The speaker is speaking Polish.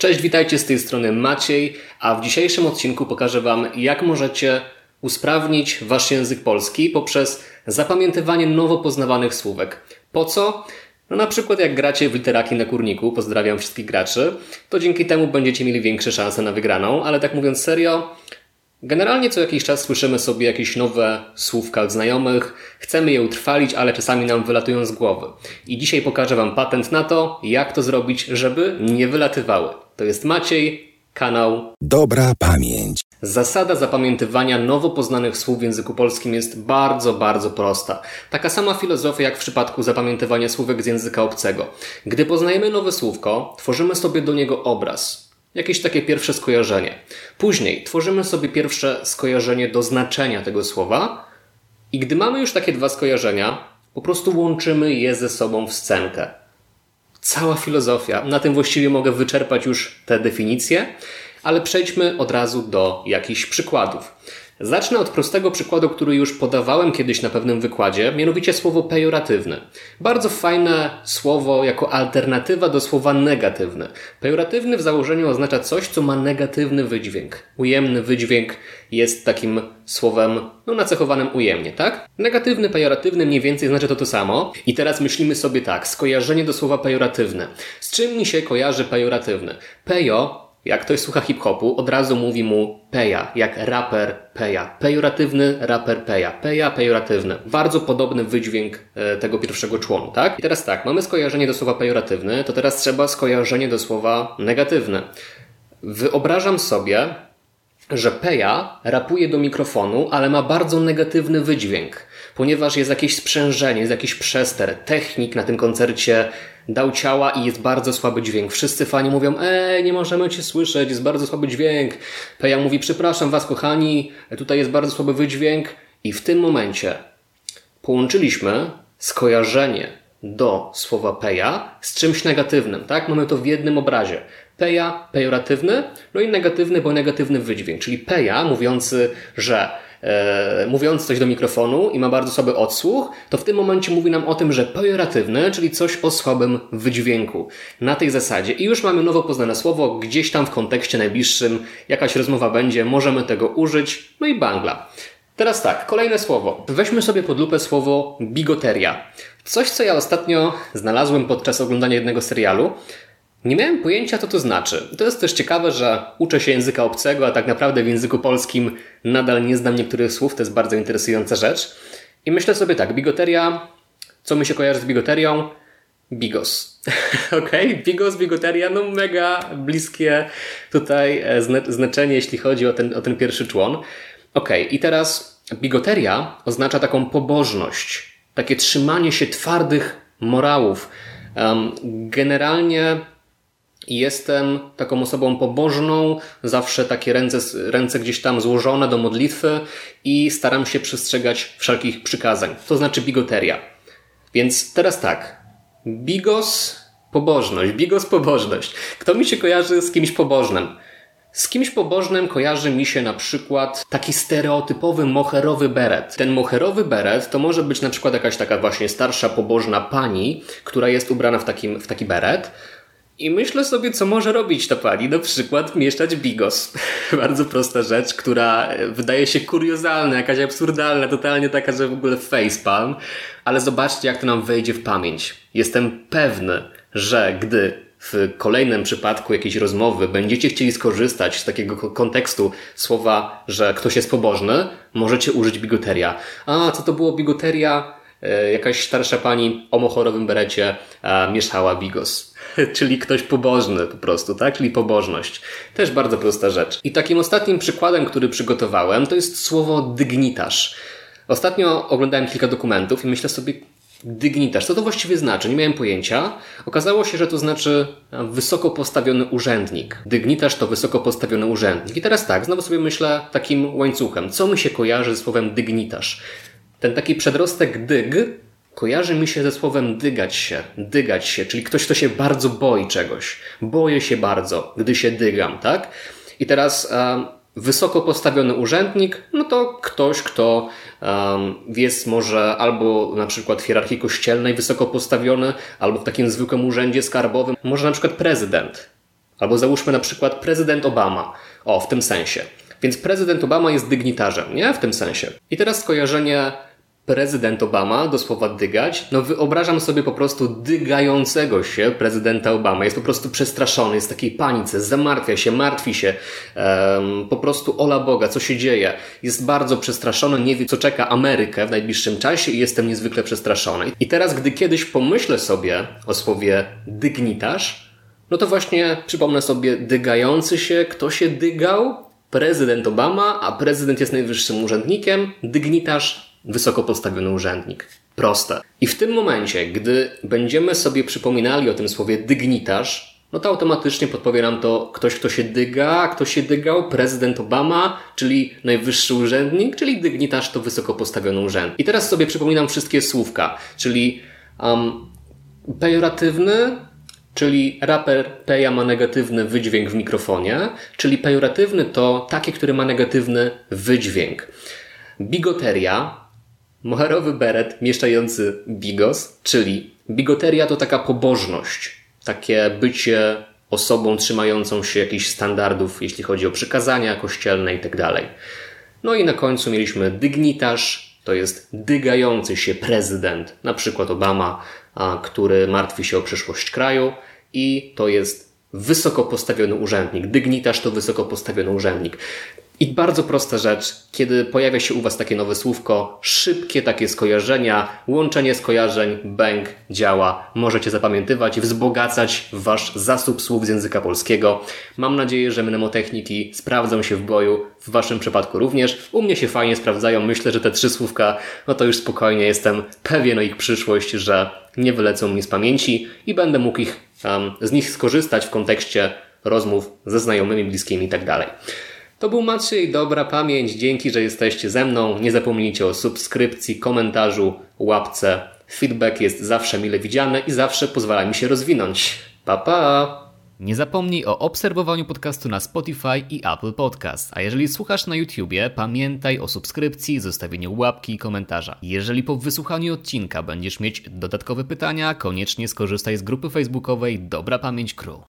Cześć, witajcie z tej strony Maciej, a w dzisiejszym odcinku pokażę Wam, jak możecie usprawnić Wasz język polski poprzez zapamiętywanie nowo poznawanych słówek. Po co? No na przykład jak gracie w literaki na kurniku, pozdrawiam wszystkich graczy, to dzięki temu będziecie mieli większe szanse na wygraną, ale tak mówiąc serio, Generalnie co jakiś czas słyszymy sobie jakieś nowe słówka od znajomych, chcemy je utrwalić, ale czasami nam wylatują z głowy. I dzisiaj pokażę Wam patent na to, jak to zrobić, żeby nie wylatywały. To jest Maciej, kanał Dobra pamięć. Zasada zapamiętywania nowo poznanych słów w języku polskim jest bardzo, bardzo prosta. Taka sama filozofia jak w przypadku zapamiętywania słówek z języka obcego. Gdy poznajemy nowe słówko, tworzymy sobie do niego obraz. Jakieś takie pierwsze skojarzenie. Później tworzymy sobie pierwsze skojarzenie do znaczenia tego słowa i gdy mamy już takie dwa skojarzenia, po prostu łączymy je ze sobą w scenkę. Cała filozofia. Na tym właściwie mogę wyczerpać już te definicje, ale przejdźmy od razu do jakichś przykładów. Zacznę od prostego przykładu, który już podawałem kiedyś na pewnym wykładzie, mianowicie słowo pejoratywne. Bardzo fajne słowo jako alternatywa do słowa negatywne. Pejoratywny w założeniu oznacza coś, co ma negatywny wydźwięk. Ujemny wydźwięk jest takim słowem no, nacechowanym ujemnie, tak? Negatywny, pejoratywny mniej więcej znaczy to to samo. I teraz myślimy sobie tak, skojarzenie do słowa pejoratywne. Z czym mi się kojarzy pejoratywny? Pejo jak ktoś słucha hip-hopu, od razu mówi mu peja, jak raper peja. Pejoratywny raper peja. Peja, pejoratywny. Bardzo podobny wydźwięk e, tego pierwszego członu, tak? I teraz tak, mamy skojarzenie do słowa pejoratywny, to teraz trzeba skojarzenie do słowa negatywne. Wyobrażam sobie, że peja rapuje do mikrofonu, ale ma bardzo negatywny wydźwięk, ponieważ jest jakieś sprzężenie, jest jakiś przester. Technik na tym koncercie dał ciała i jest bardzo słaby dźwięk. Wszyscy fani mówią, ej, nie możemy cię słyszeć, jest bardzo słaby dźwięk. Peja mówi, przepraszam was kochani, tutaj jest bardzo słaby wydźwięk. I w tym momencie połączyliśmy skojarzenie do słowa peja z czymś negatywnym, tak? Mamy to w jednym obrazie. Peja, pejoratywny, no i negatywny, bo negatywny wydźwięk, czyli peja mówiący, że e, mówiąc coś do mikrofonu i ma bardzo słaby odsłuch, to w tym momencie mówi nam o tym, że pejoratywny, czyli coś o słabym wydźwięku. Na tej zasadzie. I już mamy nowo poznane słowo, gdzieś tam w kontekście najbliższym jakaś rozmowa będzie, możemy tego użyć, no i bangla. Teraz tak, kolejne słowo. Weźmy sobie pod lupę słowo bigoteria. Coś, co ja ostatnio znalazłem podczas oglądania jednego serialu. Nie miałem pojęcia, co to znaczy. To jest też ciekawe, że uczę się języka obcego, a tak naprawdę w języku polskim nadal nie znam niektórych słów. To jest bardzo interesująca rzecz. I myślę sobie tak, bigoteria, co mi się kojarzy z bigoterią? Bigos. ok, bigos, bigoteria, no mega bliskie tutaj e, znaczenie, jeśli chodzi o ten, o ten pierwszy człon. Ok, i teraz bigoteria oznacza taką pobożność, takie trzymanie się twardych morałów. Um, generalnie jestem taką osobą pobożną, zawsze takie ręce, ręce gdzieś tam złożone do modlitwy i staram się przestrzegać wszelkich przykazań. To znaczy bigoteria. Więc teraz tak. Bigos, pobożność. Bigos, pobożność. Kto mi się kojarzy z kimś pobożnym? Z kimś pobożnym kojarzy mi się na przykład taki stereotypowy moherowy beret. Ten moherowy beret to może być na przykład jakaś taka właśnie starsza, pobożna pani, która jest ubrana w, takim, w taki beret. I myślę sobie, co może robić ta pani. Na przykład mieszać bigos. Bardzo prosta rzecz, która wydaje się kuriozalna, jakaś absurdalna, totalnie taka, że w ogóle facepalm. Ale zobaczcie, jak to nam wejdzie w pamięć. Jestem pewny, że gdy w kolejnym przypadku jakiejś rozmowy będziecie chcieli skorzystać z takiego kontekstu słowa, że ktoś jest pobożny, możecie użyć bigoteria. A, co to było bigoteria? E, jakaś starsza pani o mochorowym berecie mieszała bigos. Czyli ktoś pobożny po prostu, tak? Czyli pobożność. Też bardzo prosta rzecz. I takim ostatnim przykładem, który przygotowałem, to jest słowo dygnitarz. Ostatnio oglądałem kilka dokumentów i myślę sobie, Dygnitarz. Co to właściwie znaczy? Nie miałem pojęcia. Okazało się, że to znaczy wysoko postawiony urzędnik. Dygnitarz to wysoko postawiony urzędnik. I teraz tak, znowu sobie myślę takim łańcuchem. Co mi się kojarzy ze słowem dygnitarz? Ten taki przedrostek dyg kojarzy mi się ze słowem dygać się, dygać się, czyli ktoś, kto się bardzo boi czegoś. Boję się bardzo, gdy się dygam, tak? I teraz wysoko postawiony urzędnik, no to ktoś, kto um, jest może albo na przykład w hierarchii kościelnej wysoko postawiony, albo w takim zwykłym urzędzie skarbowym, może na przykład prezydent. Albo załóżmy na przykład prezydent Obama. O, w tym sensie. Więc prezydent Obama jest dygnitarzem, nie? W tym sensie. I teraz skojarzenie prezydent Obama do słowa dygać, no wyobrażam sobie po prostu dygającego się prezydenta Obama. Jest po prostu przestraszony, jest w takiej panice, zamartwia się, martwi się, um, po prostu ola Boga, co się dzieje. Jest bardzo przestraszony, nie wie, co czeka Amerykę w najbliższym czasie i jestem niezwykle przestraszony. I teraz, gdy kiedyś pomyślę sobie o słowie dygnitarz, no to właśnie przypomnę sobie dygający się, kto się dygał? Prezydent Obama, a prezydent jest najwyższym urzędnikiem, dygnitarz wysoko postawiony urzędnik. Proste. I w tym momencie, gdy będziemy sobie przypominali o tym słowie dygnitarz, no to automatycznie podpowie nam to ktoś, kto się dyga, kto się dygał, prezydent Obama, czyli najwyższy urzędnik, czyli dygnitarz to wysoko postawiony urzędnik. I teraz sobie przypominam wszystkie słówka, czyli um, pejoratywny, czyli raper peja ma negatywny wydźwięk w mikrofonie, czyli pejoratywny to taki, który ma negatywny wydźwięk. Bigoteria Moherowy beret mieszczający bigos, czyli bigoteria to taka pobożność, takie bycie osobą trzymającą się jakichś standardów, jeśli chodzi o przykazania kościelne itd. Tak no i na końcu mieliśmy dygnitarz, to jest dygający się prezydent, na przykład Obama, który martwi się o przyszłość kraju i to jest wysoko postawiony urzędnik. Dygnitarz to wysoko postawiony urzędnik. I bardzo prosta rzecz, kiedy pojawia się u Was takie nowe słówko, szybkie takie skojarzenia, łączenie skojarzeń, bęk działa. Możecie zapamiętywać, wzbogacać Wasz zasób słów z języka polskiego. Mam nadzieję, że mnemotechniki sprawdzą się w boju, w Waszym przypadku również. U mnie się fajnie sprawdzają. Myślę, że te trzy słówka, no to już spokojnie jestem pewien o ich przyszłość, że nie wylecą mi z pamięci i będę mógł ich, um, z nich skorzystać w kontekście rozmów ze znajomymi, bliskimi itd. To był Maciej, dobra pamięć. Dzięki, że jesteście ze mną. Nie zapomnijcie o subskrypcji, komentarzu, łapce. Feedback jest zawsze mile widziany i zawsze pozwala mi się rozwinąć. Pa pa! Nie zapomnij o obserwowaniu podcastu na Spotify i Apple Podcast. A jeżeli słuchasz na YouTubie, pamiętaj o subskrypcji, zostawieniu łapki i komentarza. Jeżeli po wysłuchaniu odcinka będziesz mieć dodatkowe pytania, koniecznie skorzystaj z grupy facebookowej Dobra Pamięć Crew.